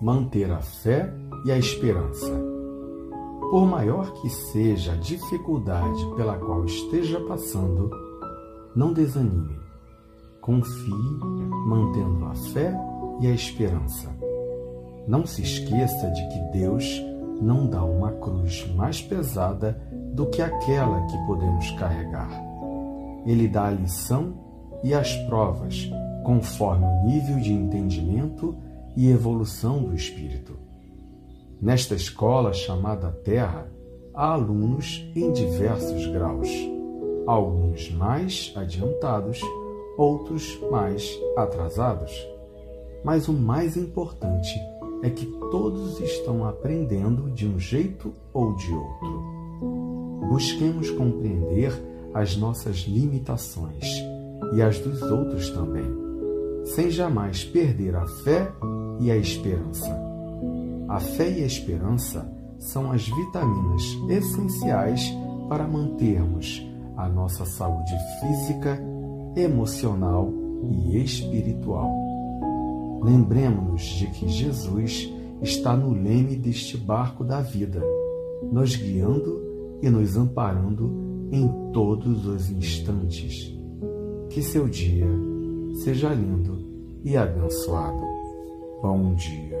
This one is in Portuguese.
manter a fé e a esperança. Por maior que seja a dificuldade pela qual esteja passando, não desanime. Confie, mantendo a fé e a esperança. Não se esqueça de que Deus não dá uma cruz mais pesada do que aquela que podemos carregar. Ele dá a lição e as provas conforme o nível de entendimento e evolução do espírito. Nesta escola chamada Terra, há alunos em diversos graus, alguns mais adiantados, outros mais atrasados. Mas o mais importante é que todos estão aprendendo de um jeito ou de outro. Busquemos compreender as nossas limitações e as dos outros também, sem jamais perder a fé e a esperança. A fé e a esperança são as vitaminas essenciais para mantermos a nossa saúde física, emocional e espiritual. Lembremos-nos de que Jesus está no leme deste barco da vida, nos guiando e nos amparando em todos os instantes. Que seu dia seja lindo e abençoado. Bom dia.